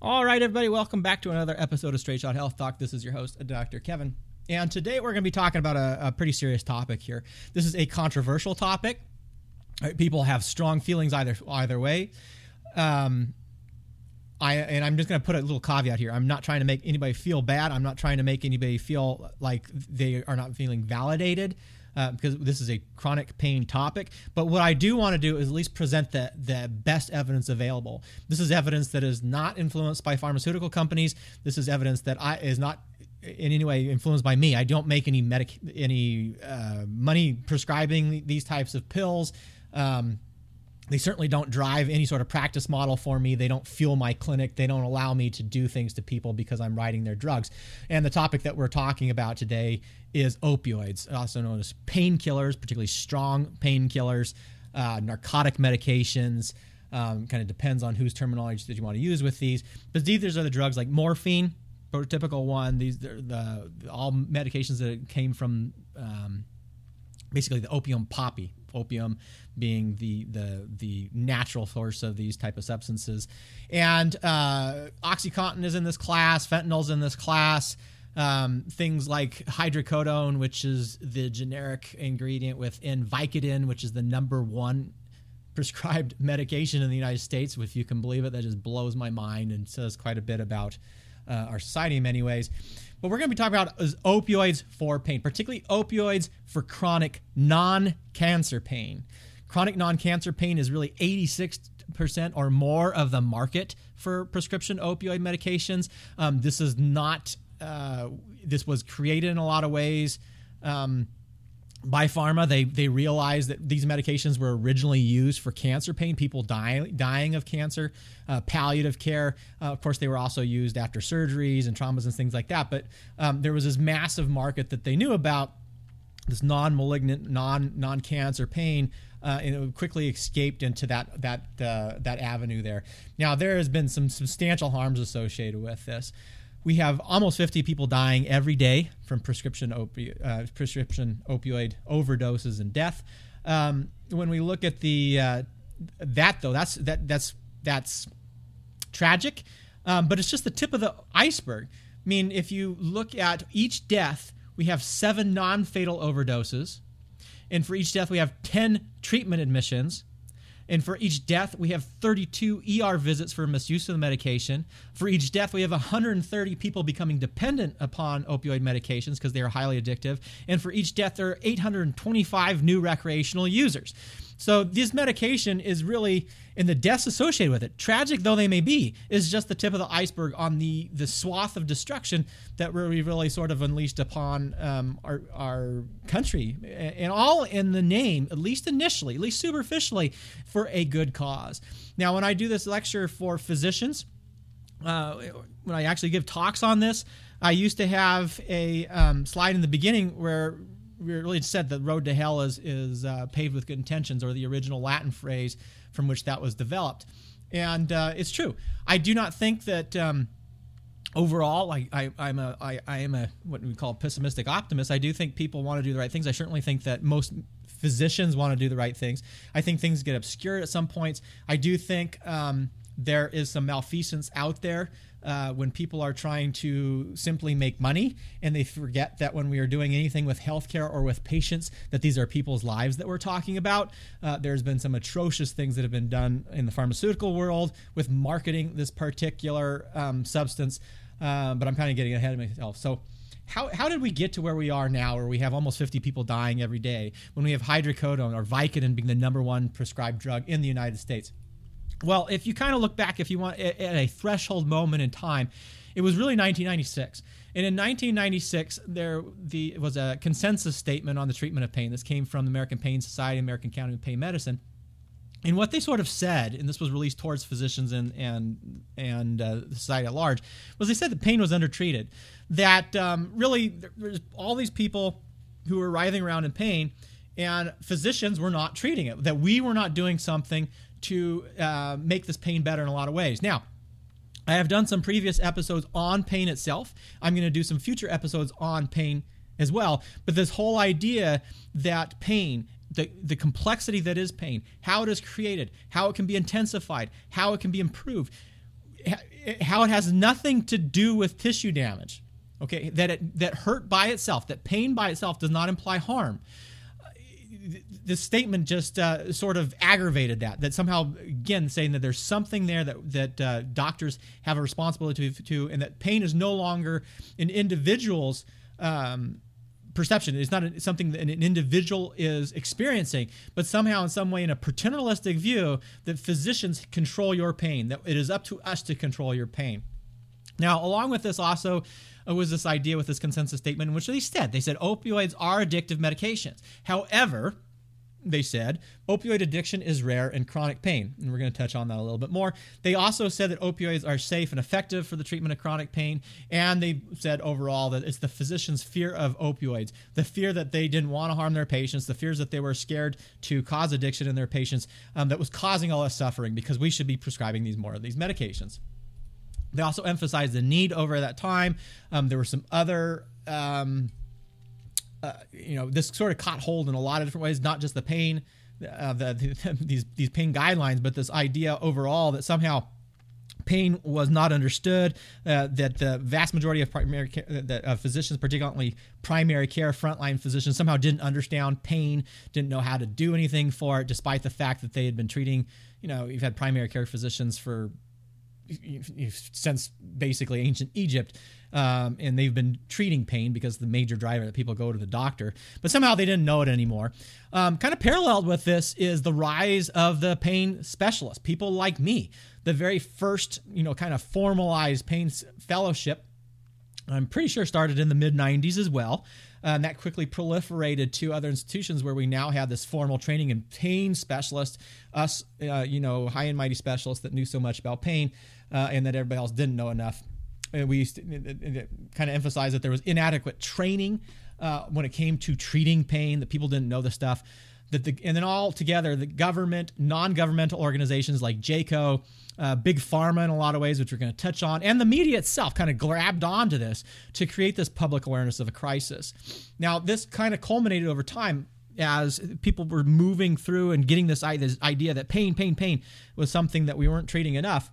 All right, everybody, welcome back to another episode of Straight Shot Health Talk. This is your host, Dr. Kevin. And today we're going to be talking about a, a pretty serious topic here. This is a controversial topic. Uh, People have strong feelings either either way. Um, I and I'm just going to put a little caveat here. I'm not trying to make anybody feel bad. I'm not trying to make anybody feel like they are not feeling validated uh, because this is a chronic pain topic. But what I do want to do is at least present the the best evidence available. This is evidence that is not influenced by pharmaceutical companies. This is evidence that I is not in any way influenced by me. I don't make any medic any uh, money prescribing these types of pills. Um, they certainly don't drive any sort of practice model for me. They don't fuel my clinic. They don't allow me to do things to people because I'm writing their drugs. And the topic that we're talking about today is opioids, also known as painkillers, particularly strong painkillers, uh, narcotic medications. Um, kind of depends on whose terminology that you want to use with these. But these are the drugs like morphine, prototypical one. These are the all medications that came from um, basically the opium poppy opium being the the the natural source of these type of substances. And uh, oxycontin is in this class fentanyl's in this class um, things like hydrocodone which is the generic ingredient within vicodin which is the number one prescribed medication in the united states. If you can believe it that just blows my mind and says quite a bit about uh, our society in many ways what we're going to be talking about is opioids for pain, particularly opioids for chronic non cancer pain. Chronic non cancer pain is really 86% or more of the market for prescription opioid medications. Um, this is not, uh, this was created in a lot of ways. Um, by pharma they they realized that these medications were originally used for cancer pain people dying dying of cancer uh, palliative care. Uh, of course they were also used after surgeries and traumas and things like that. But um, there was this massive market that they knew about this non-malignant non non-cancer pain uh, and it quickly escaped into that that uh, that avenue there. Now there has been some substantial harms associated with this we have almost 50 people dying every day from prescription opi- uh, prescription opioid overdoses and death. Um, when we look at the uh, that though, that's that that's that's tragic, um, but it's just the tip of the iceberg. I mean, if you look at each death, we have seven non-fatal overdoses, and for each death we have 10 treatment admissions. And for each death, we have 32 ER visits for misuse of the medication. For each death, we have 130 people becoming dependent upon opioid medications because they are highly addictive. And for each death, there are 825 new recreational users. So this medication is really, and the deaths associated with it, tragic though they may be, is just the tip of the iceberg on the the swath of destruction that we really sort of unleashed upon um, our our country, and all in the name, at least initially, at least superficially, for a good cause. Now, when I do this lecture for physicians, uh, when I actually give talks on this, I used to have a um, slide in the beginning where really said the road to hell is is uh, paved with good intentions, or the original Latin phrase from which that was developed. And uh, it's true. I do not think that um, overall, I, I, I'm a I, I am a what we call pessimistic optimist. I do think people want to do the right things. I certainly think that most physicians want to do the right things. I think things get obscured at some points. I do think um, there is some malfeasance out there uh, when people are trying to simply make money and they forget that when we are doing anything with healthcare or with patients that these are people's lives that we're talking about. Uh, there's been some atrocious things that have been done in the pharmaceutical world with marketing this particular um, substance. Uh, but i'm kind of getting ahead of myself. So how, how did we get to where we are now, where we have almost 50 people dying every day, when we have hydrocodone or Vicodin being the number one prescribed drug in the United States? Well, if you kind of look back, if you want, at a threshold moment in time, it was really 1996. And in 1996, there the, was a consensus statement on the treatment of pain. This came from the American Pain Society, American Academy of Pain Medicine. And what they sort of said, and this was released towards physicians and and and uh, the society at large, was they said that pain was undertreated. That um, really there's all these people who were writhing around in pain, and physicians were not treating it. That we were not doing something to uh, make this pain better in a lot of ways. Now, I have done some previous episodes on pain itself. I'm going to do some future episodes on pain as well. But this whole idea that pain, the, the complexity that is pain, how it is created, how it can be intensified, how it can be improved, how it has nothing to do with tissue damage. Okay, that it, that hurt by itself, that pain by itself does not imply harm. This statement just uh, sort of aggravated that. That somehow, again, saying that there's something there that that uh, doctors have a responsibility to, to, and that pain is no longer an individual's um, perception. It's not a, something that an individual is experiencing, but somehow, in some way, in a paternalistic view, that physicians control your pain, that it is up to us to control your pain. Now, along with this, also uh, was this idea with this consensus statement in which they said they said opioids are addictive medications. However, they said opioid addiction is rare in chronic pain. And we're going to touch on that a little bit more. They also said that opioids are safe and effective for the treatment of chronic pain. And they said overall that it's the physician's fear of opioids, the fear that they didn't want to harm their patients, the fears that they were scared to cause addiction in their patients um, that was causing all this suffering because we should be prescribing these more of these medications. They also emphasized the need over that time. Um, there were some other. Um, uh, you know, this sort of caught hold in a lot of different ways, not just the pain, uh, the, the, these these pain guidelines, but this idea overall that somehow pain was not understood. Uh, that the vast majority of primary care, uh, physicians, particularly primary care frontline physicians, somehow didn't understand pain, didn't know how to do anything for it, despite the fact that they had been treating. You know, you've had primary care physicians for since basically ancient Egypt um, and they've been treating pain because the major driver that people go to the doctor, but somehow they didn't know it anymore. Um, kind of paralleled with this is the rise of the pain specialist, people like me. The very first, you know, kind of formalized pain fellowship, I'm pretty sure started in the mid 90s as well. And that quickly proliferated to other institutions where we now have this formal training in pain specialists, us, uh, you know, high and mighty specialists that knew so much about pain uh, and that everybody else didn't know enough and we used to kind of emphasize that there was inadequate training uh, when it came to treating pain, that people didn't know the stuff. That the, and then all together, the government, non-governmental organizations like JCAHO, uh, big pharma in a lot of ways, which we're going to touch on, and the media itself kind of grabbed onto this to create this public awareness of a crisis. Now, this kind of culminated over time as people were moving through and getting this, this idea that pain, pain, pain was something that we weren't treating enough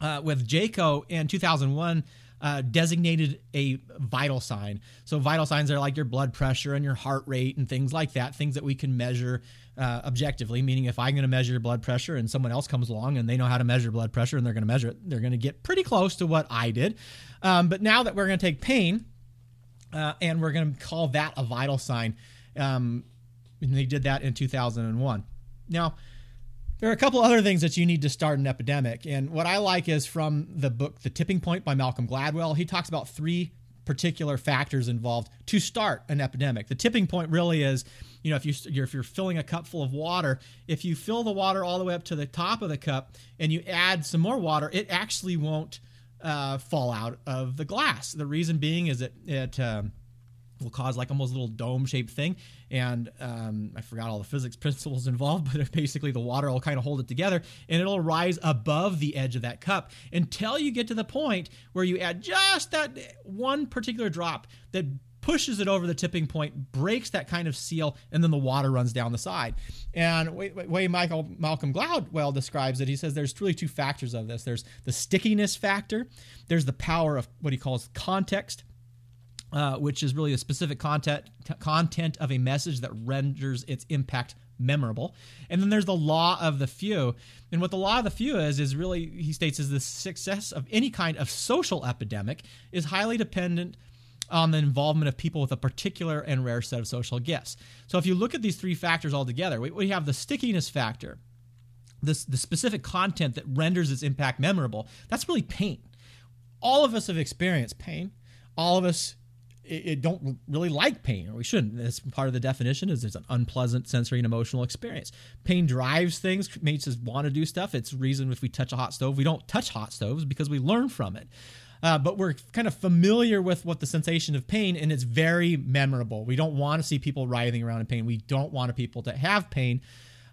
uh, with JCAHO in 2001 uh, designated a vital sign. So vital signs are like your blood pressure and your heart rate and things like that, things that we can measure uh, objectively. Meaning, if I'm going to measure blood pressure and someone else comes along and they know how to measure blood pressure and they're going to measure it, they're going to get pretty close to what I did. Um, but now that we're going to take pain uh, and we're going to call that a vital sign, um, they did that in 2001. Now there are a couple other things that you need to start an epidemic. And what I like is from the book The Tipping Point by Malcolm Gladwell. He talks about three particular factors involved to start an epidemic. The tipping point really is, you know, if you are if you're filling a cup full of water, if you fill the water all the way up to the top of the cup and you add some more water, it actually won't uh, fall out of the glass. The reason being is that it um, will cause like almost a little dome shaped thing. And um, I forgot all the physics principles involved, but basically the water will kind of hold it together and it'll rise above the edge of that cup until you get to the point where you add just that one particular drop that pushes it over the tipping point, breaks that kind of seal, and then the water runs down the side. And way, Michael Malcolm Gladwell describes it, he says there's really two factors of this. There's the stickiness factor. There's the power of what he calls context uh, which is really a specific content content of a message that renders its impact memorable. And then there's the law of the few. And what the law of the few is is really he states is the success of any kind of social epidemic is highly dependent on the involvement of people with a particular and rare set of social gifts. So if you look at these three factors all together, we, we have the stickiness factor, this the specific content that renders its impact memorable. That's really pain. All of us have experienced pain. All of us it, it don't really like pain, or we shouldn't. That's part of the definition is it's an unpleasant sensory and emotional experience. Pain drives things, makes us want to do stuff. It's reason if we touch a hot stove, we don't touch hot stoves because we learn from it. Uh, but we're kind of familiar with what the sensation of pain, and it's very memorable. We don't want to see people writhing around in pain. We don't want people to have pain.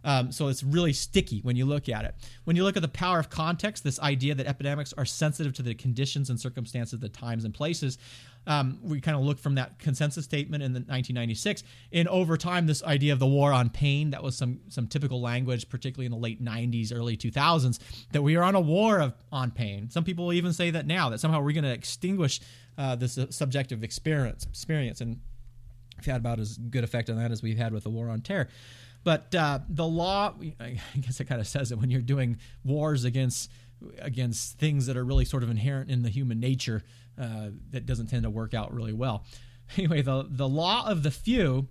Um, so it's really sticky when you look at it. When you look at the power of context, this idea that epidemics are sensitive to the conditions and circumstances, the times and places, um, we kind of look from that consensus statement in the 1996. And over time, this idea of the war on pain, that was some some typical language, particularly in the late 90s, early 2000s, that we are on a war of, on pain. Some people even say that now, that somehow we're going to extinguish uh, this uh, subjective experience. experience. And we've had about as good effect on that as we've had with the war on terror. But uh, the law, I guess it kind of says it when you're doing wars against against things that are really sort of inherent in the human nature uh, that doesn't tend to work out really well. Anyway, the the law of the few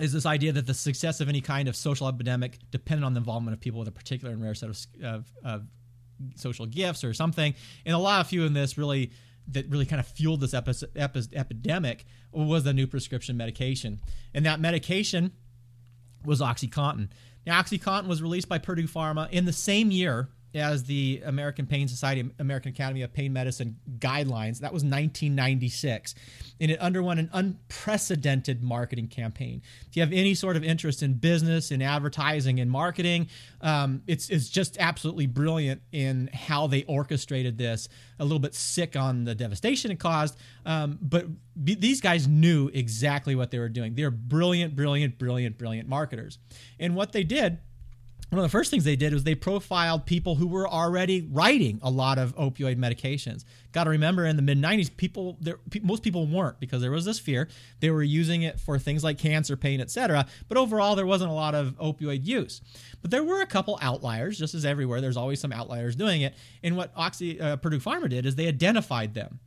is this idea that the success of any kind of social epidemic depended on the involvement of people with a particular and rare set of, of, of social gifts or something. And a lot of few in this really that really kind of fueled this epi- epi- epidemic was the new prescription medication, and that medication was OxyContin. Now, OxyContin was released by Purdue Pharma in the same year as the American Pain Society, American Academy of Pain Medicine guidelines. That was 1996. And it underwent an unprecedented marketing campaign. If you have any sort of interest in business, in advertising, in marketing, um, it's, it's just absolutely brilliant in how they orchestrated this. A little bit sick on the devastation it caused, um, but b- these guys knew exactly what they were doing. They're brilliant, brilliant, brilliant, brilliant marketers. And what they did one of the first things they did was they profiled people who were already writing a lot of opioid medications. Got to remember, in the mid '90s, people there, most people weren't because there was this fear. They were using it for things like cancer, pain, etc. But overall, there wasn't a lot of opioid use. But there were a couple outliers, just as everywhere. There's always some outliers doing it. And what Oxy uh, Purdue Pharma did is they identified them.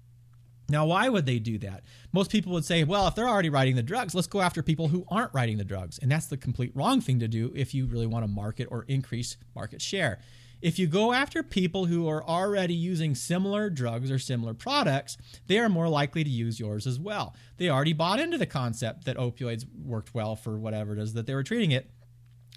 Now, why would they do that? Most people would say, well, if they're already writing the drugs, let's go after people who aren't writing the drugs. And that's the complete wrong thing to do if you really want to market or increase market share. If you go after people who are already using similar drugs or similar products, they are more likely to use yours as well. They already bought into the concept that opioids worked well for whatever it is that they were treating it.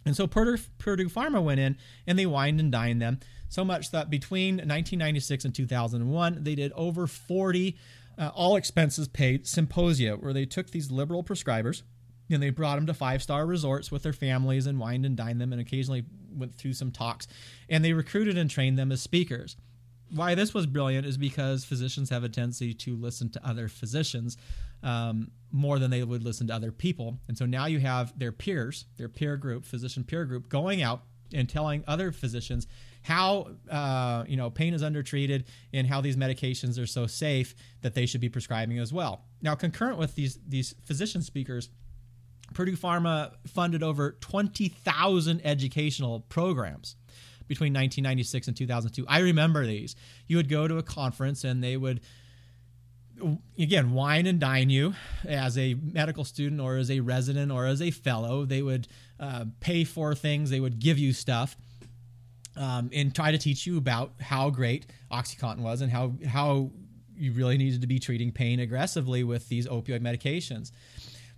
And so Purdue, Pharma went in and they wined and dined them so much that between 1996 and 2001, they did over 40 uh, all expenses paid symposia where they took these liberal prescribers and they brought them to five star resorts with their families and wined and dined them and occasionally went through some talks. And they recruited and trained them as speakers. Why this was brilliant is because physicians have a tendency to listen to other physicians um, more than they would listen to other people. And so now you have their peers their peer group physician peer group going out and telling other physicians how uh, you know pain is undertreated and how these medications are so safe that they should be prescribing as well. Now, concurrent with these these physician speakers, Purdue Pharma funded over twenty thousand educational programs between 1996 and 2002. I remember these. You would go to a conference and they would again wine and dine you as a medical student or as a resident or as a fellow they would uh, pay for things they would give you stuff um, and try to teach you about how great OxyContin was and how how you really needed to be treating pain aggressively with these opioid medications.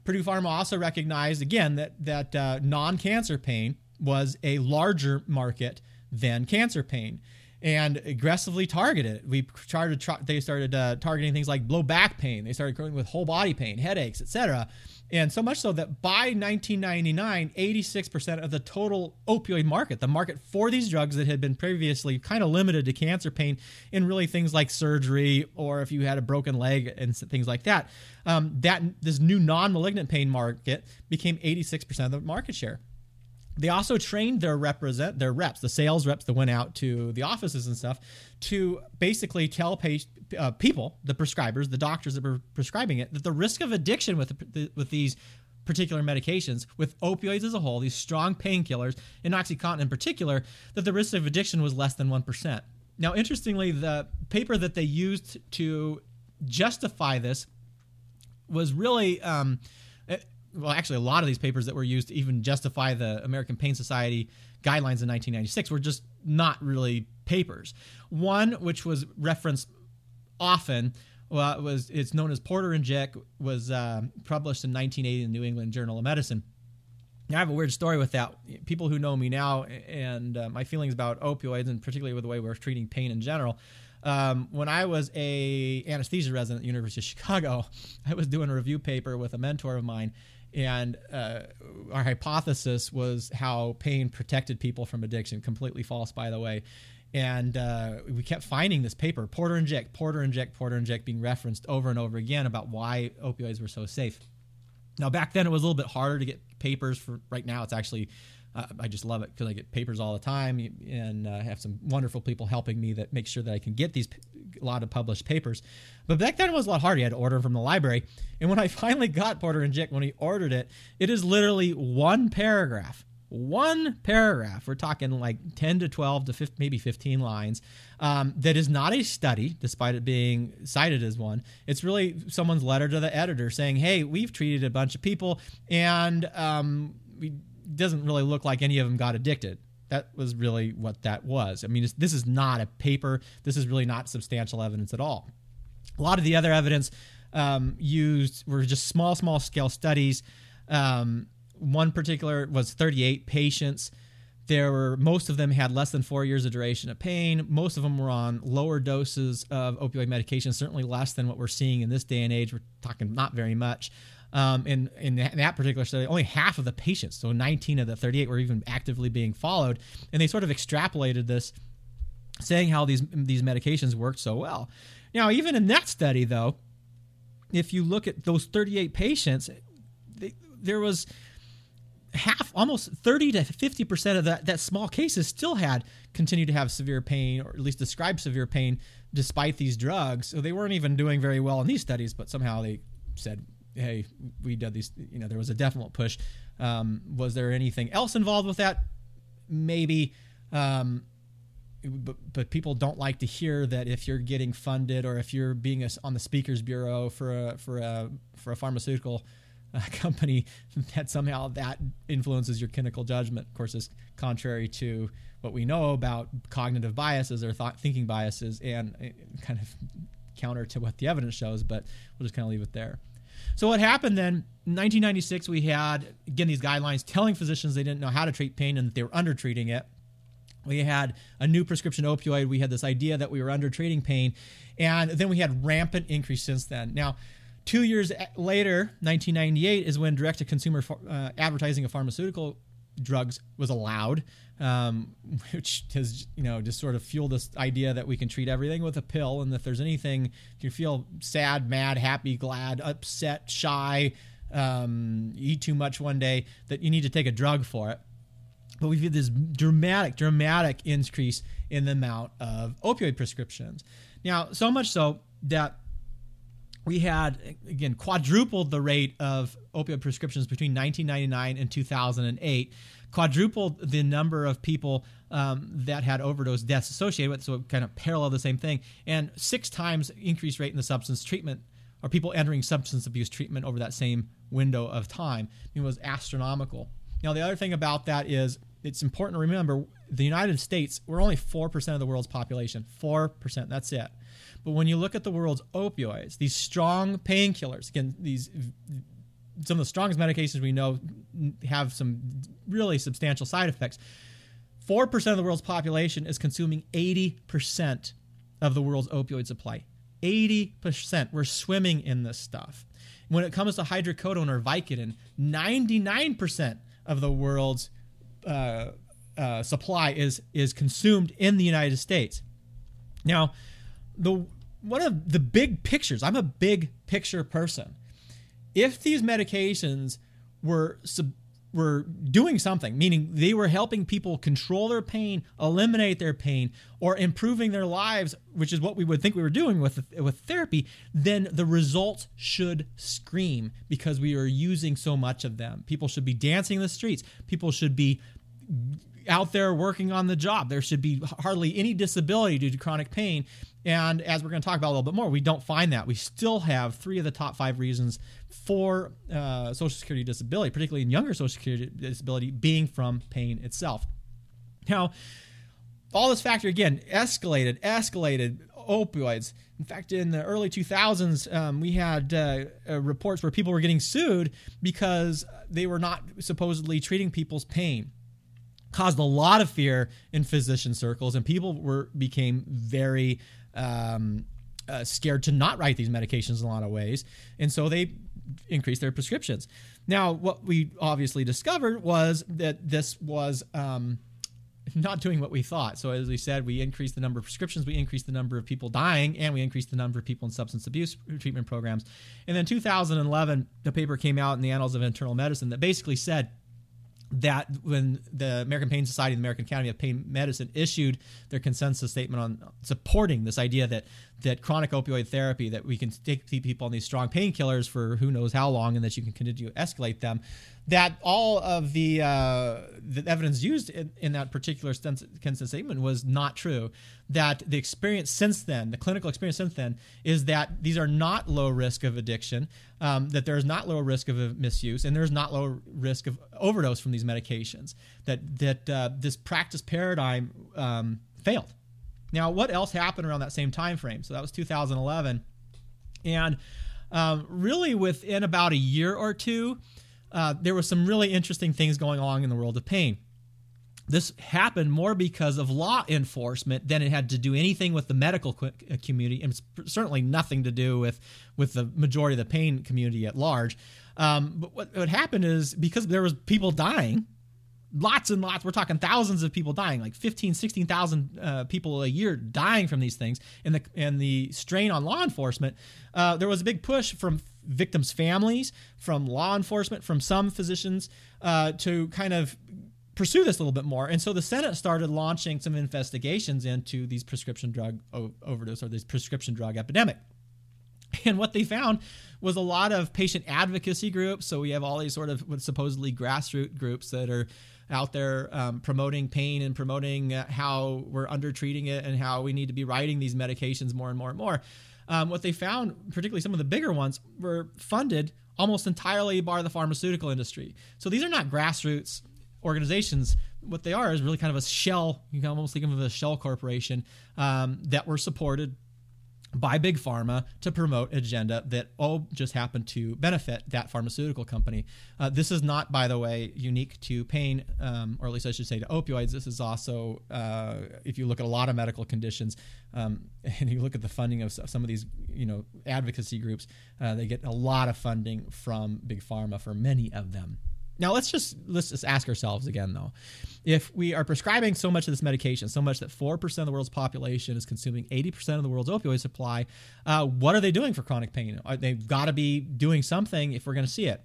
Purdue Pharma also recognized again that that uh, non-cancer pain was a larger market than cancer pain and aggressively targeted. We started they started uh, targeting things like low back pain. They started going with whole body pain, headaches, etc. And so much so that by 1999, 86% of the total opioid market, the market for these drugs that had been previously kind of limited to cancer pain and really things like surgery or if you had a broken leg and things like that, um, that this new non-malignant pain market became 86% of the market share. They also trained their represent their reps, the sales reps that went out to the offices and stuff, to basically tell uh, people, the prescribers, the doctors that were prescribing it, that the risk of addiction with the, with these particular medications, with opioids as a whole, these strong painkillers, and OxyContin in particular, that the risk of addiction was less than one percent. Now, interestingly, the paper that they used to justify this was really. Um, well, actually, a lot of these papers that were used to even justify the American Pain Society guidelines in 1996 were just not really papers. One, which was referenced often, well, it was it's known as Porter and Jick, was uh, published in 1980 in the New England Journal of Medicine. Now, I have a weird story with that. People who know me now and uh, my feelings about opioids, and particularly with the way we're treating pain in general. Um, when I was a anesthesia resident at the University of Chicago, I was doing a review paper with a mentor of mine, and uh, our hypothesis was how pain protected people from addiction. Completely false, by the way. And uh, we kept finding this paper, Porter and Jick, Porter and Jick, Porter and Jick, being referenced over and over again about why opioids were so safe. Now, back then, it was a little bit harder to get papers. For right now, it's actually I just love it because I get papers all the time and uh, have some wonderful people helping me that make sure that I can get these a lot of published papers. But back then it was a lot harder. You had to order them from the library. And when I finally got Porter and Jick, when he ordered it, it is literally one paragraph. One paragraph. We're talking like 10 to 12 to 15, maybe 15 lines. Um, that is not a study, despite it being cited as one. It's really someone's letter to the editor saying, "Hey, we've treated a bunch of people, and um, we doesn't really look like any of them got addicted. That was really what that was. I mean, this is not a paper. This is really not substantial evidence at all. A lot of the other evidence um, used were just small, small scale studies. Um, one particular was 38 patients. There were most of them had less than four years of duration of pain. Most of them were on lower doses of opioid medication, certainly less than what we're seeing in this day and age. We're talking not very much. Um, in, in that particular study, only half of the patients, so 19 of the 38, were even actively being followed. And they sort of extrapolated this, saying how these these medications worked so well. Now, even in that study, though, if you look at those 38 patients, they, there was half, almost 30 to 50 percent of that that small cases still had continued to have severe pain, or at least describe severe pain, despite these drugs. So they weren't even doing very well in these studies, but somehow they said hey, we did these. You know, there was a definite push. Um, was there anything else involved with that? Maybe. Um, but, but people don't like to hear that if you're getting funded or if you're being a, on the speakers bureau for a for a for a pharmaceutical uh, company that somehow that influences your clinical judgment of course is contrary to what we know about cognitive biases or thought thinking biases and uh, kind of counter to what the evidence shows but we'll just kind of leave it there so what happened then? In 1996, we had again these guidelines telling physicians they didn't know how to treat pain and that they were under treating it. We had a new prescription opioid. We had this idea that we were under treating pain, and then we had rampant increase since then. Now, two years later, 1998 is when direct-to-consumer uh, advertising of pharmaceutical drugs was allowed, um, which has you know just sort of fueled this idea that we can treat everything with a pill, and if there's anything if you feel sad, mad, happy, glad, upset, shy, um, eat too much one day, that you need to take a drug for it. But we've had this dramatic, dramatic increase in the amount of opioid prescriptions. Now, so much so that we had again quadrupled the rate of opioid prescriptions between 1999 and 2008 quadrupled the number of people um, that had overdose deaths associated with it, so kind of parallel the same thing. And six times increased rate in the substance treatment or people entering substance abuse treatment over that same window of time. It was astronomical. Now the other thing about that is it's important to remember the united states we're only 4% of the world's population 4% that's it but when you look at the world's opioids, these strong painkillers, again, these some of the strongest medications we know have some really substantial side effects. 4% of the world's population is consuming 80% of the world's opioid supply. 80%. We're swimming in this stuff. When it comes to hydrocodone or Vicodin, 99% of the world's uh, uh, supply is is consumed in the United States. Now, the one of the big pictures. I'm a big picture person. If these medications were sub, were doing something, meaning they were helping people control their pain, eliminate their pain, or improving their lives, which is what we would think we were doing with with therapy, then the results should scream because we are using so much of them. People should be dancing in the streets. People should be out there working on the job. There should be hardly any disability due to chronic pain. And as we're going to talk about a little bit more, we don't find that. We still have three of the top five reasons for uh, Social Security disability, particularly in younger Social Security disability, being from pain itself. Now, all this factor again escalated, escalated opioids. In fact, in the early 2000s, um, we had uh, uh, reports where people were getting sued because they were not supposedly treating people's pain caused a lot of fear in physician circles, and people were became very um, uh, scared to not write these medications in a lot of ways, and so they increased their prescriptions. Now, what we obviously discovered was that this was um, not doing what we thought. So, as we said, we increased the number of prescriptions, we increased the number of people dying, and we increased the number of people in substance abuse treatment programs. And then 2011, the paper came out in the Annals of Internal Medicine that basically said that when the American Pain Society and the American Academy of Pain Medicine issued their consensus statement on supporting this idea that that chronic opioid therapy that we can take people on these strong painkillers for who knows how long and that you can continue to escalate them that all of the uh, the evidence used in, in that particular consensus statement was not true. That the experience since then the clinical experience since then is that these are not low risk of addiction um, that there is not low risk of misuse and there's not low risk of overdose from these medications that that uh, this practice paradigm um, failed now, what else happened around that same time frame? So that was 2011, and um, really within about a year or two, uh, there was some really interesting things going on in the world of pain. This happened more because of law enforcement than it had to do anything with the medical uh, community, and it's certainly nothing to do with with the majority of the pain community at large. Um, but what, what happened is because there was people dying lots and lots we're talking thousands of people dying like 15 16,000 uh, people a year dying from these things. And the and the strain on law enforcement uh, there was a big push from victims families from law enforcement from some physicians uh, to kind of pursue this a little bit more. And so the senate started launching some investigations into these prescription drug o- overdose or this prescription drug epidemic. And what they found was a lot of patient advocacy groups. So we have all these sort of supposedly grassroots groups that are out there um, promoting pain and promoting uh, how we're undertreating it and how we need to be writing these medications more and more and more. Um, what they found, particularly some of the bigger ones, were funded almost entirely by the pharmaceutical industry. So these are not grassroots organizations. What they are is really kind of a shell. You can almost think of a shell corporation um, that were supported by big pharma to promote agenda that all just happen to benefit that pharmaceutical company. Uh, this is not, by the way, unique to pain, um, or at least I should say to opioids. This is also, uh, if you look at a lot of medical conditions, um, and you look at the funding of some of these, you know, advocacy groups, uh, they get a lot of funding from big pharma for many of them. Now let's just let's just ask ourselves again though, if we are prescribing so much of this medication, so much that four percent of the world's population is consuming eighty percent of the world's opioid supply, uh, what are they doing for chronic pain? They've got to be doing something if we're going to see it.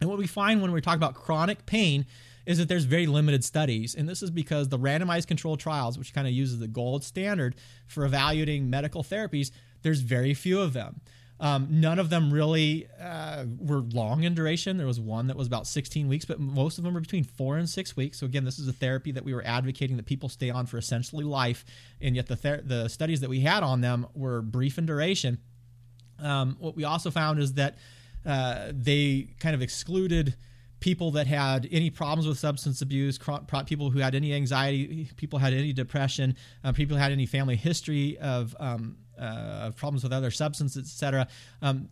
And what we find when we talk about chronic pain is that there's very limited studies, and this is because the randomized controlled trials, which kind of uses the gold standard for evaluating medical therapies, there's very few of them. Um, none of them really uh, were long in duration. There was one that was about 16 weeks, but most of them were between four and six weeks. So again, this is a therapy that we were advocating that people stay on for essentially life, and yet the ther- the studies that we had on them were brief in duration. Um, what we also found is that uh, they kind of excluded people that had any problems with substance abuse, people who had any anxiety, people had any depression, uh, people had any family history of um, uh, problems with other substances, etc. Um,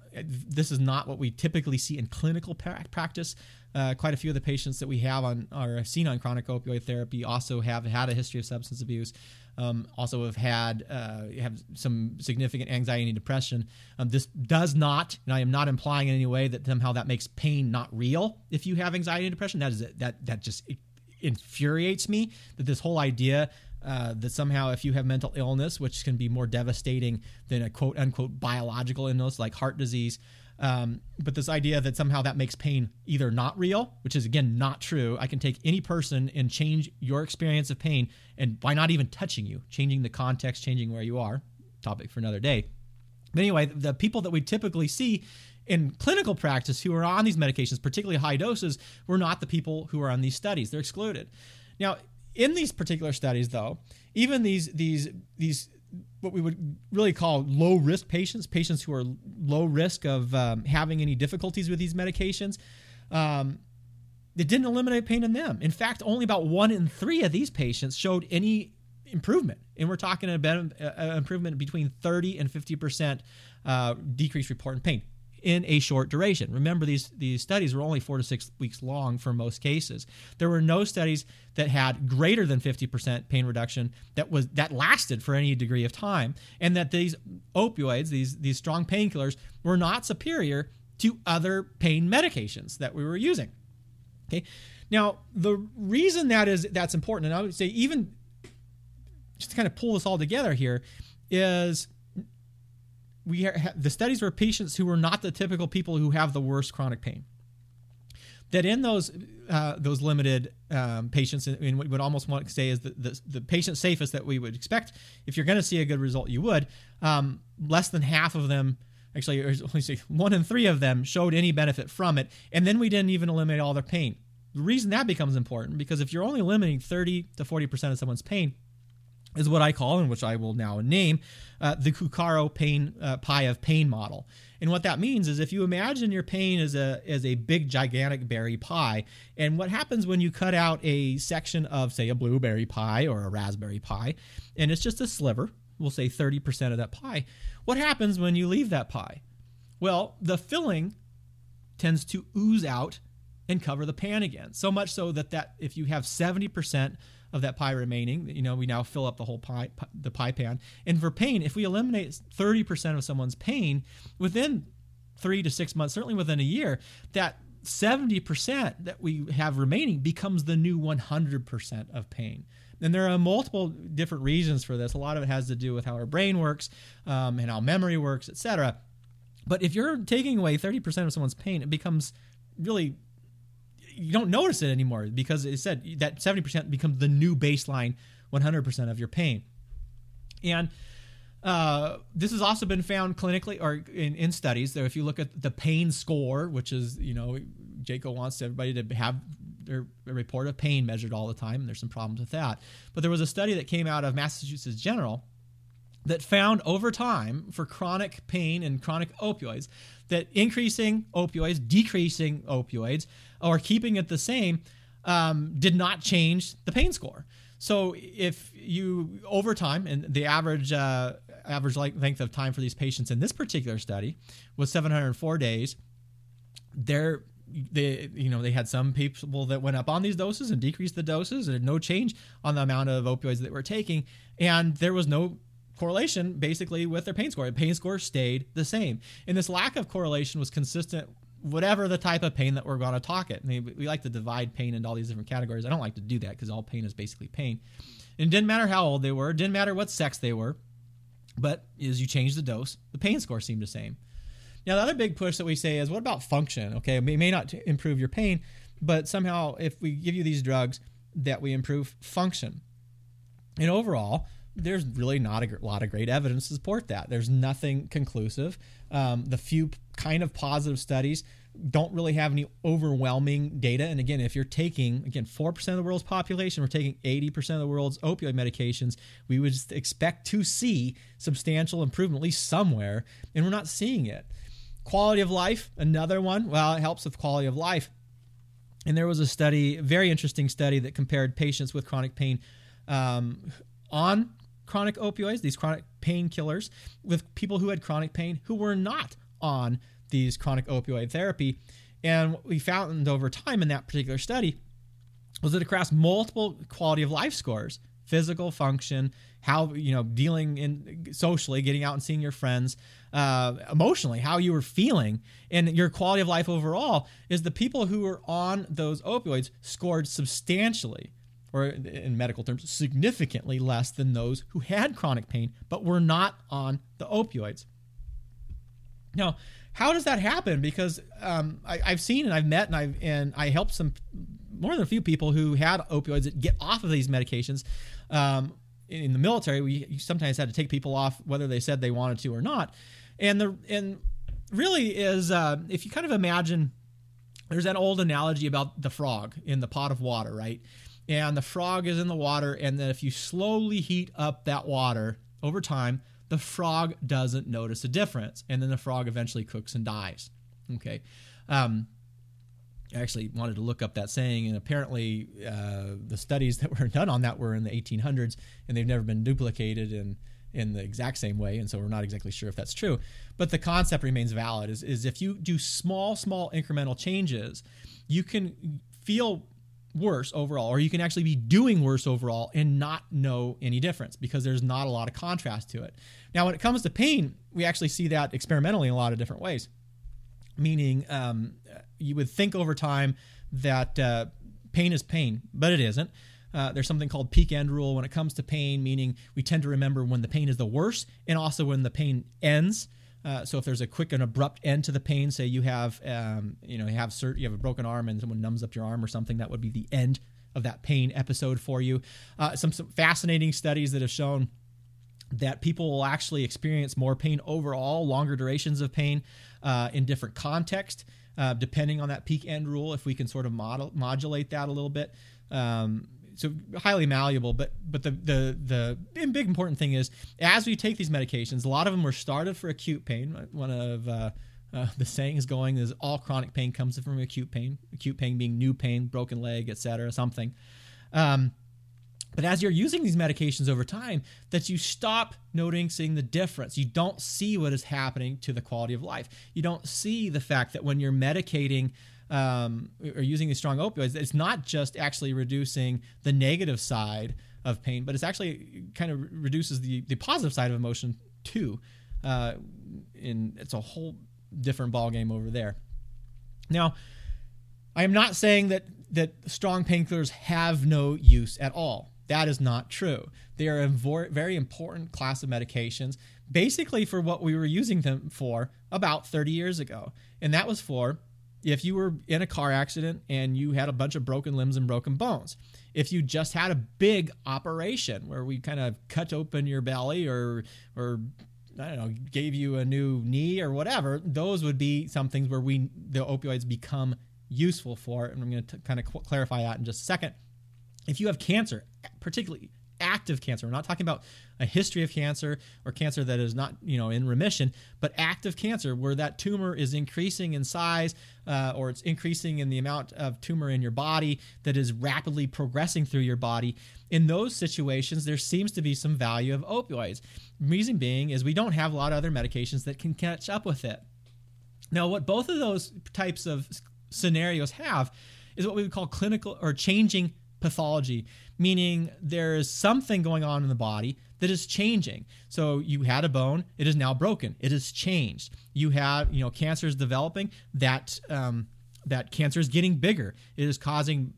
this is not what we typically see in clinical practice. Uh, quite a few of the patients that we have on have seen on chronic opioid therapy also have had a history of substance abuse. Um, also have had uh, have some significant anxiety and depression. Um, this does not, and I am not implying in any way that somehow that makes pain not real. If you have anxiety and depression, that is that that just infuriates me that this whole idea uh, that somehow if you have mental illness, which can be more devastating than a quote unquote biological illness like heart disease, um, but this idea that somehow that makes pain either not real, which is again not true. I can take any person and change your experience of pain, and by not even touching you, changing the context, changing where you are. Topic for another day. But anyway, the people that we typically see in clinical practice who are on these medications, particularly high doses, were not the people who are on these studies. They're excluded. Now, in these particular studies, though, even these these these what we would really call low risk patients, patients who are low risk of um, having any difficulties with these medications, um, it didn't eliminate pain in them. In fact, only about one in three of these patients showed any improvement, and we're talking about an improvement between 30 and 50 percent uh, decreased reported pain in a short duration. Remember, these, these studies were only four to six weeks long for most cases. There were no studies that had greater than 50% pain reduction that was that lasted for any degree of time, and that these opioids, these, these strong painkillers, were not superior to other pain medications that we were using. Okay. Now, the reason that is that's important, and I would say even just to kind of pull this all together here, is we ha- the studies were patients who were not the typical people who have the worst chronic pain. That in those uh, those limited um, patients, and what we would almost want to say is the, the, the patient safest that we would expect. If you're going to see a good result, you would. Um, less than half of them, actually, only say one in three of them showed any benefit from it, and then we didn't even eliminate all their pain. The reason that becomes important because if you're only limiting 30 to 40 percent of someone's pain, is what I call, and which I will now name, uh, the Kukaro pain uh, pie of pain model. And what that means is if you imagine your pain as a as a big gigantic berry pie, and what happens when you cut out a section of say a blueberry pie or a raspberry pie, and it's just a sliver, we'll say 30% of that pie. What happens when you leave that pie? Well, the filling tends to ooze out and cover the pan again. So much so that that if you have 70% of that pie remaining. You know, we now fill up the whole pie, the pie pan. And for pain, if we eliminate 30% of someone's pain within three to six months, certainly within a year, that 70% that we have remaining becomes the new 100% of pain. And there are multiple different reasons for this. A lot of it has to do with how our brain works um, and how memory works, etc. But if you're taking away 30% of someone's pain, it becomes really you don't notice it anymore because it said that 70% becomes the new baseline 100% of your pain. And uh, this has also been found clinically or in, in studies that if you look at the pain score, which is, you know, JCAHO wants everybody to have their report of pain measured all the time. And there's some problems with that. But there was a study that came out of Massachusetts General that found over time for chronic pain and chronic opioids that increasing opioids, decreasing opioids, or keeping it the same um, did not change the pain score. So if you over time, and the average uh, average length of time for these patients in this particular study was 704 days, there they you know they had some people that went up on these doses and decreased the doses and no change on the amount of opioids that were taking and there was no correlation basically with their pain score. The pain score stayed the same. And this lack of correlation was consistent whatever the type of pain that we're going to talk it. I mean, we like to divide pain into all these different categories. I don't like to do that because all pain is basically pain. And it didn't matter how old they were, it didn't matter what sex they were, but as you change the dose, the pain score seemed the same. Now, the other big push that we say is what about function? Okay, it may not improve your pain, but somehow if we give you these drugs, that we improve function. And overall, there's really not a lot of great evidence to support that. There's nothing conclusive. Um, the few kind of positive studies don't really have any overwhelming data. And again, if you're taking, again, 4% of the world's population, we're taking 80% of the world's opioid medications, we would expect to see substantial improvement, at least somewhere, and we're not seeing it. Quality of life, another one. Well, it helps with quality of life. And there was a study, very interesting study, that compared patients with chronic pain um, on chronic opioids, these chronic painkillers, with people who had chronic pain who were not on these chronic opioid therapy. And what we found over time in that particular study was that across multiple quality of life scores, physical function, how you know dealing in socially, getting out and seeing your friends, uh, emotionally, how you were feeling, and your quality of life overall, is the people who were on those opioids scored substantially or in medical terms, significantly less than those who had chronic pain but were not on the opioids. Now, how does that happen? Because um, I, have seen and I've met and I've and I helped some more than a few people who had opioids that get off of these medications. Um, in the military, we sometimes had to take people off whether they said they wanted to or not. And the and really is uh, if you kind of imagine there's that old analogy about the frog in the pot of water, right? And the frog is in the water. And then if you slowly heat up that water over time, the frog doesn't notice a difference. And then the frog eventually cooks and dies. Okay. Um, I actually wanted to look up that saying, and apparently uh, the studies that were done on that were in the 1800s, and they've never been duplicated in in the exact same way, and so we're not exactly sure if that's true. But the concept remains valid: is is if you do small, small incremental changes, you can feel worse overall, or you can actually be doing worse overall and not know any difference because there's not a lot of contrast to it. Now, when it comes to pain, we actually see that experimentally in a lot of different ways. meaning um, you would think over time that uh, pain is pain, but it isn't. Uh, there's something called peak end rule when it comes to pain, meaning we tend to remember when the pain is the worst and also when the pain ends. Uh, so if there's a quick and abrupt end to the pain, say you have, um, you know, you have cert- you have a broken arm and someone numbs up your arm or something, that would be the end of that pain episode for you. Uh, some, some fascinating studies that have shown that people will actually experience more pain overall, longer durations of pain uh, in different context, uh, depending on that peak end rule. If we can sort of model, modulate that a little bit, um, so highly malleable. But but the the the big important thing is as we take these medications, a lot of them were started for acute pain. One of uh, uh, the saying is going is all chronic pain comes from acute pain. Acute pain being new pain, broken leg, etc. Something. Um, but as you're using these medications over time, that you stop noticing the difference. You don't see what is happening to the quality of life. You don't see the fact that when you're medicating um, or using these strong opioids, it's not just actually reducing the negative side of pain, but it's actually kind of reduces the, the positive side of emotion too. Uh, and it's a whole different ballgame over there. Now, I am not saying that that strong painkillers have no use at all. That is not true. They are a very important class of medications, basically for what we were using them for about 30 years ago. And that was for if you were in a car accident and you had a bunch of broken limbs and broken bones. If you just had a big operation where we kind of cut open your belly or or I don't know, gave you a new knee or whatever, those would be some things where we the opioids become useful for. And I'm going to kind of clarify that in just a second. If you have cancer, particularly active cancer. We're not talking about a history of cancer or cancer that is not, you know, in remission, but active cancer where that tumor is increasing in size uh, or it's increasing in the amount of tumor in your body that is rapidly progressing through your body. In those situations, there seems to be some value of opioids. Reason being is we don't have a lot of other medications that can catch up with it. Now, what both of those types of scenarios have is what we would call clinical or changing pathology, meaning there is something going on in the body that is changing. So you had a bone, it is now broken. It has changed. You have, you know, cancer is developing. That um, that cancer is getting bigger. It is causing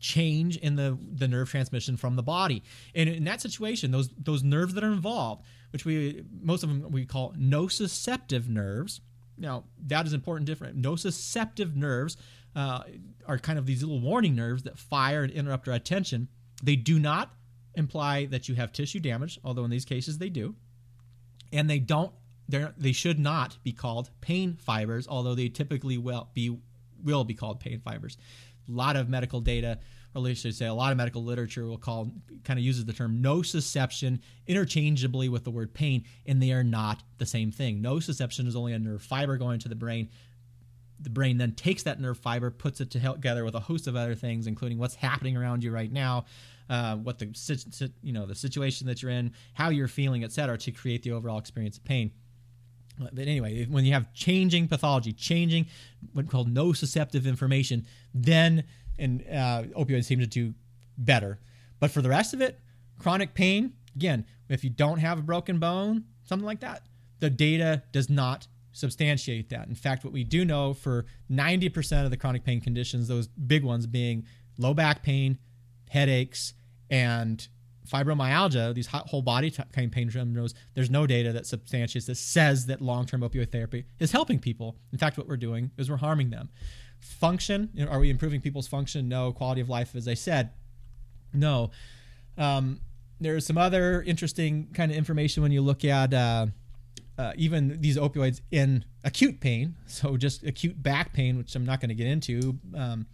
change in the the nerve transmission from the body. And in that situation, those those nerves that are involved, which we most of them we call nociceptive nerves. Now that is important. Different nociceptive nerves uh, are kind of these little warning nerves that fire and interrupt our attention. They do not imply that you have tissue damage, although in these cases they do. And they don't—they they should not be called pain fibers, although they typically will be will be called pain fibers. A lot of medical data, or at least should say, a lot of medical literature will call kind of uses the term nociception interchangeably with the word pain, and they are not the same thing. Nociception is only a nerve fiber going to the brain the brain then takes that nerve fiber, puts it together with a host of other things, including what's happening around you right now, uh, what the you know the situation that you're in, how you're feeling, etc., to create the overall experience of pain. But anyway, when you have changing pathology, changing what called nociceptive information, then and uh, opioids seem to do better. But for the rest of it, chronic pain, again, if you don't have a broken bone, something like that, the data does not substantiate that. In fact, what we do know for 90% of the chronic pain conditions, those big ones being low back pain, headaches, and fibromyalgia, these whole body pain syndromes, there's no data that substantiates that says that long-term opioid therapy is helping people. In fact, what we're doing is we're harming them. Function, you know, are we improving people's function? No. Quality of life, as I said, no. Um, there's some other interesting kind of information when you look at uh, uh, even these opioids in acute pain, so just acute back pain, which I'm not going to get into, um,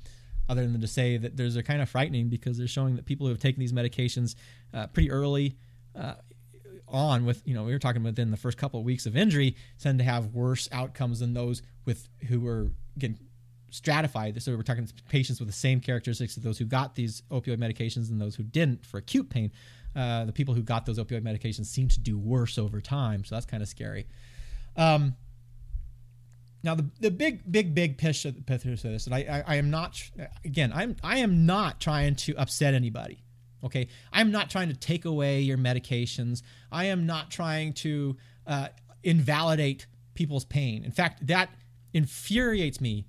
other than to say that those are kind of frightening because they're showing that people who have taken these medications uh, pretty early uh, on with, you know, we were talking within the first couple of weeks of injury, tend to have worse outcomes than those with who were getting stratified. So we're talking patients with the same characteristics of those who got these opioid medications and those who didn't for acute pain. Uh, the people who got those opioid medications seem to do worse over time. So that's kind of scary. Um, now the, the big big big pitch of this, and I, I, I am not again I'm I am not trying to upset anybody. Okay, I'm not trying to take away your medications. I am not trying to uh, invalidate people's pain. In fact, that infuriates me,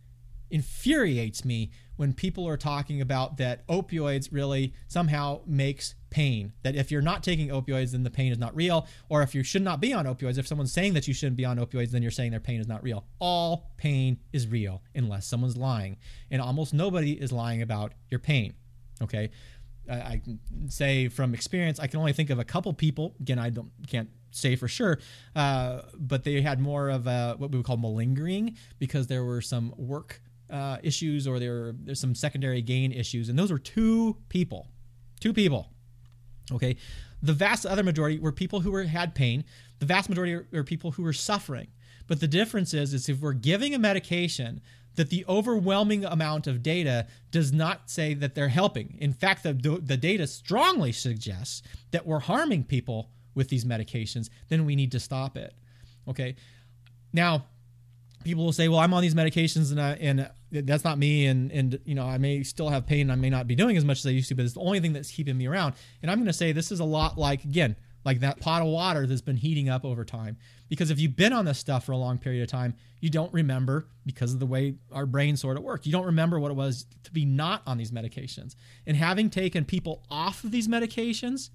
infuriates me when people are talking about that opioids really somehow makes pain. That if you're not taking opioids, then the pain is not real. Or if you should not be on opioids, if someone's saying that you shouldn't be on opioids, then you're saying their pain is not real. All pain is real unless someone's lying. And almost nobody is lying about your pain. Okay. I can say from experience, I can only think of a couple people. Again, I don't can't say for sure, uh, but they had more of a, what we would call malingering because there were some work uh, issues or there were there's some secondary gain issues, and those were two people, two people. Okay, the vast other majority were people who were had pain. The vast majority are, are people who were suffering. But the difference is, is if we're giving a medication that the overwhelming amount of data does not say that they're helping. In fact, the, the data strongly suggests that we're harming people with these medications, then we need to stop it. Okay. Now, people will say, "Well, I'm on these medications, and I, and that's not me, and and you know I may still have pain, I may not be doing as much as I used to, but it's the only thing that's keeping me around." And I'm going to say this is a lot like again, like that pot of water that's been heating up over time. Because if you've been on this stuff for a long period of time, you don't remember because of the way our brains sort of work. You don't remember what it was to be not on these medications. And having taken people off of these medications,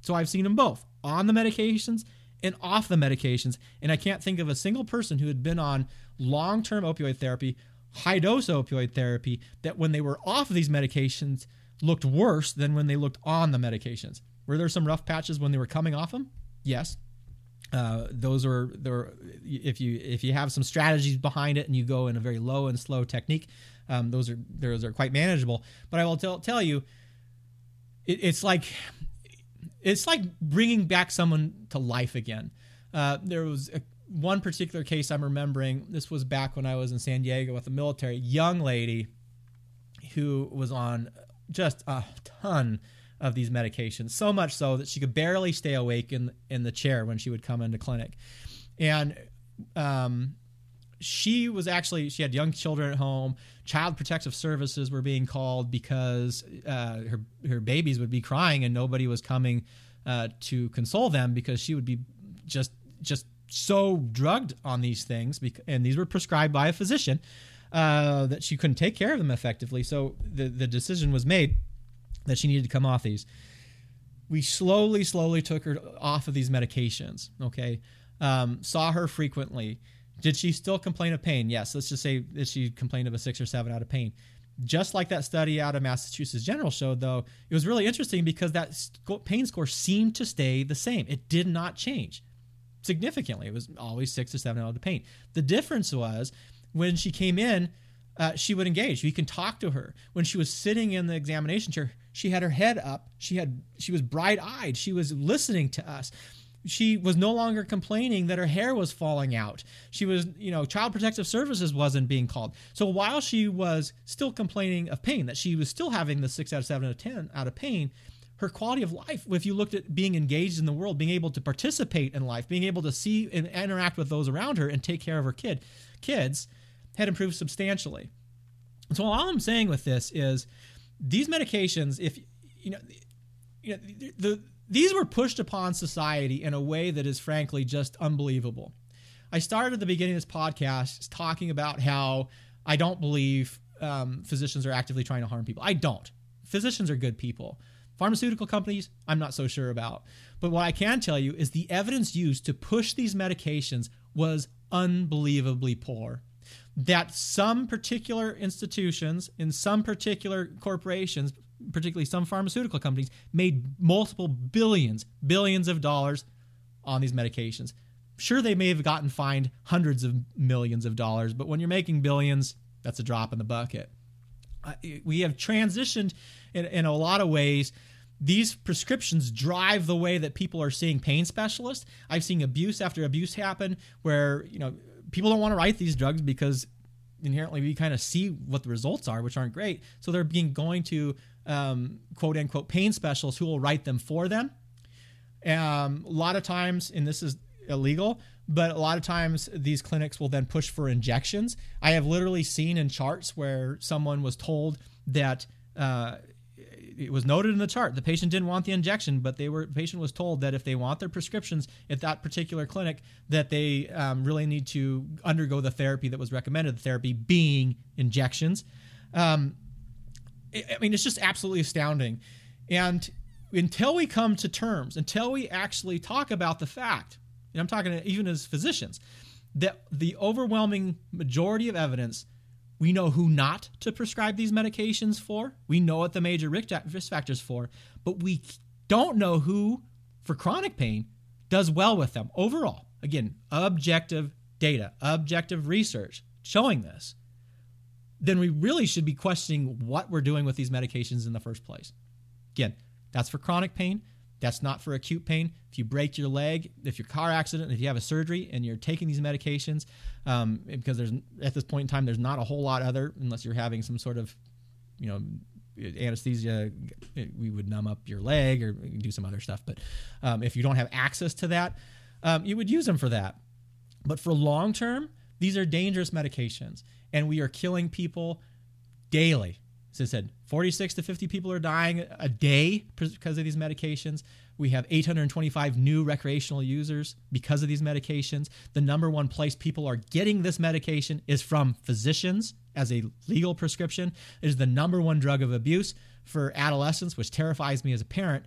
so I've seen them both on the medications and off the medications. And I can't think of a single person who had been on long term opioid therapy, high dose opioid therapy, that when they were off of these medications looked worse than when they looked on the medications. Were there some rough patches when they were coming off them? Yes. Uh, those are there. If you if you have some strategies behind it and you go in a very low and slow technique, um, those are those are quite manageable. But I will tell tell you, it, it's like it's like bringing back someone to life again. Uh, there was a, one particular case I'm remembering. This was back when I was in San Diego with a military young lady who was on just a ton of these medications, so much so that she could barely stay awake in in the chair when she would come into clinic, and um, she was actually she had young children at home. Child Protective Services were being called because uh, her her babies would be crying and nobody was coming uh, to console them because she would be just just so drugged on these things, and these were prescribed by a physician uh, that she couldn't take care of them effectively. So the the decision was made that she needed to come off these. We slowly, slowly took her off of these medications. Okay, um, saw her frequently. Did she still complain of pain? Yes. Let's just say that she complained of a six or seven out of pain. Just like that study out of Massachusetts General showed, though, it was really interesting because that pain score seemed to stay the same. It did not change significantly. It was always six to seven out of the pain. The difference was when she came in, uh, she would engage. You can talk to her. When she was sitting in the examination chair, she had her head up. She had she was bright eyed. She was listening to us. She was no longer complaining that her hair was falling out. She was, you know, Child Protective Services wasn't being called. So while she was still complaining of pain, that she was still having the six out of seven out of ten out of pain, her quality of life, if you looked at being engaged in the world, being able to participate in life, being able to see and interact with those around her and take care of her kid, kids, had improved substantially. So all I'm saying with this is these medications, if you know, you know, the, the these were pushed upon society in a way that is frankly just unbelievable. I started at the beginning of this podcast talking about how I don't believe um, physicians are actively trying to harm people. I don't. Physicians are good people. Pharmaceutical companies, I'm not so sure about. But what I can tell you is the evidence used to push these medications was unbelievably poor that some particular institutions in some particular corporations, particularly some pharmaceutical companies, made multiple billions, billions of dollars on these medications. Sure, they may have gotten fined hundreds of millions of dollars, but when you're making billions, that's a drop in the bucket. We have transitioned in, in a lot of ways these prescriptions drive the way that people are seeing pain specialists. I've seen abuse after abuse happen where, you know, people don't want to write these drugs because inherently we kind of see what the results are, which aren't great. So they're being going to um, quote unquote pain specialists who will write them for them. Um, a lot of times, and this is illegal, but a lot of times these clinics will then push for injections. I have literally seen in charts where someone was told that uh, it was noted in the chart the patient didn't want the injection, but they were the patient was told that if they want their prescriptions at that particular clinic, that they um, really need to undergo the therapy that was recommended. The therapy being injections. Um, I mean, it's just absolutely astounding. And until we come to terms, until we actually talk about the fact, and I'm talking even as physicians, that the overwhelming majority of evidence we know who not to prescribe these medications for. We know what the major risk factors for, but we don't know who for chronic pain does well with them overall. Again, objective data, objective research showing this. Then we really should be questioning what we're doing with these medications in the first place. Again, that's for chronic pain. That's not for acute pain. If you break your leg, if your car accident, if you have a surgery and you're taking these medications, um, because there's at this point in time there's not a whole lot other unless you're having some sort of, you know, anesthesia. We would numb up your leg or do some other stuff. But um, if you don't have access to that, um, you would use them for that. But for long term, these are dangerous medications, and we are killing people daily as said, 46 to 50 people are dying a day because of these medications. We have 825 new recreational users because of these medications. The number one place people are getting this medication is from physicians as a legal prescription. It is the number one drug of abuse for adolescents, which terrifies me as a parent.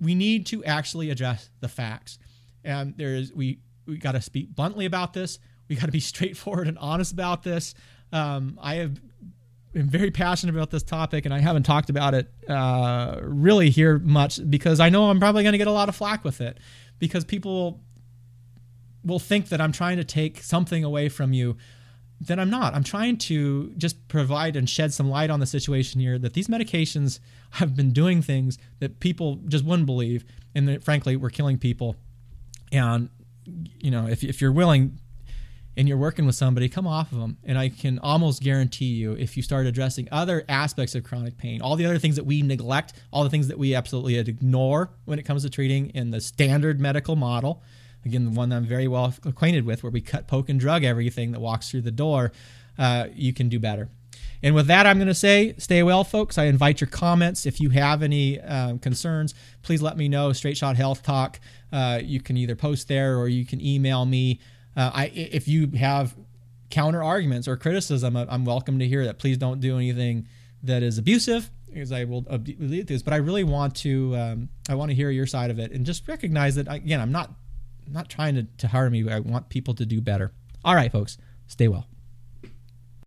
We need to actually address the facts. And there is we we got to speak bluntly about this. We got to be straightforward and honest about this. Um, I have am very passionate about this topic, and I haven't talked about it uh, really here much because I know I'm probably going to get a lot of flack with it because people will think that I'm trying to take something away from you. Then I'm not. I'm trying to just provide and shed some light on the situation here that these medications have been doing things that people just wouldn't believe, and that frankly, we're killing people. And you know, if if you're willing and you're working with somebody, come off of them. And I can almost guarantee you, if you start addressing other aspects of chronic pain, all the other things that we neglect, all the things that we absolutely ignore when it comes to treating in the standard medical model, again, the one that I'm very well acquainted with, where we cut, poke, and drug everything that walks through the door, uh, you can do better. And with that, I'm going to say, stay well, folks. I invite your comments. If you have any um, concerns, please let me know. Straight Shot Health Talk. Uh, you can either post there or you can email me. Uh, I, if you have counter arguments or criticism, I'm welcome to hear that. Please don't do anything that is abusive, because I will lead this. But I really want to, um, I want to hear your side of it, and just recognize that again, I'm not, I'm not trying to, to harm you. I want people to do better. All right, folks, stay well.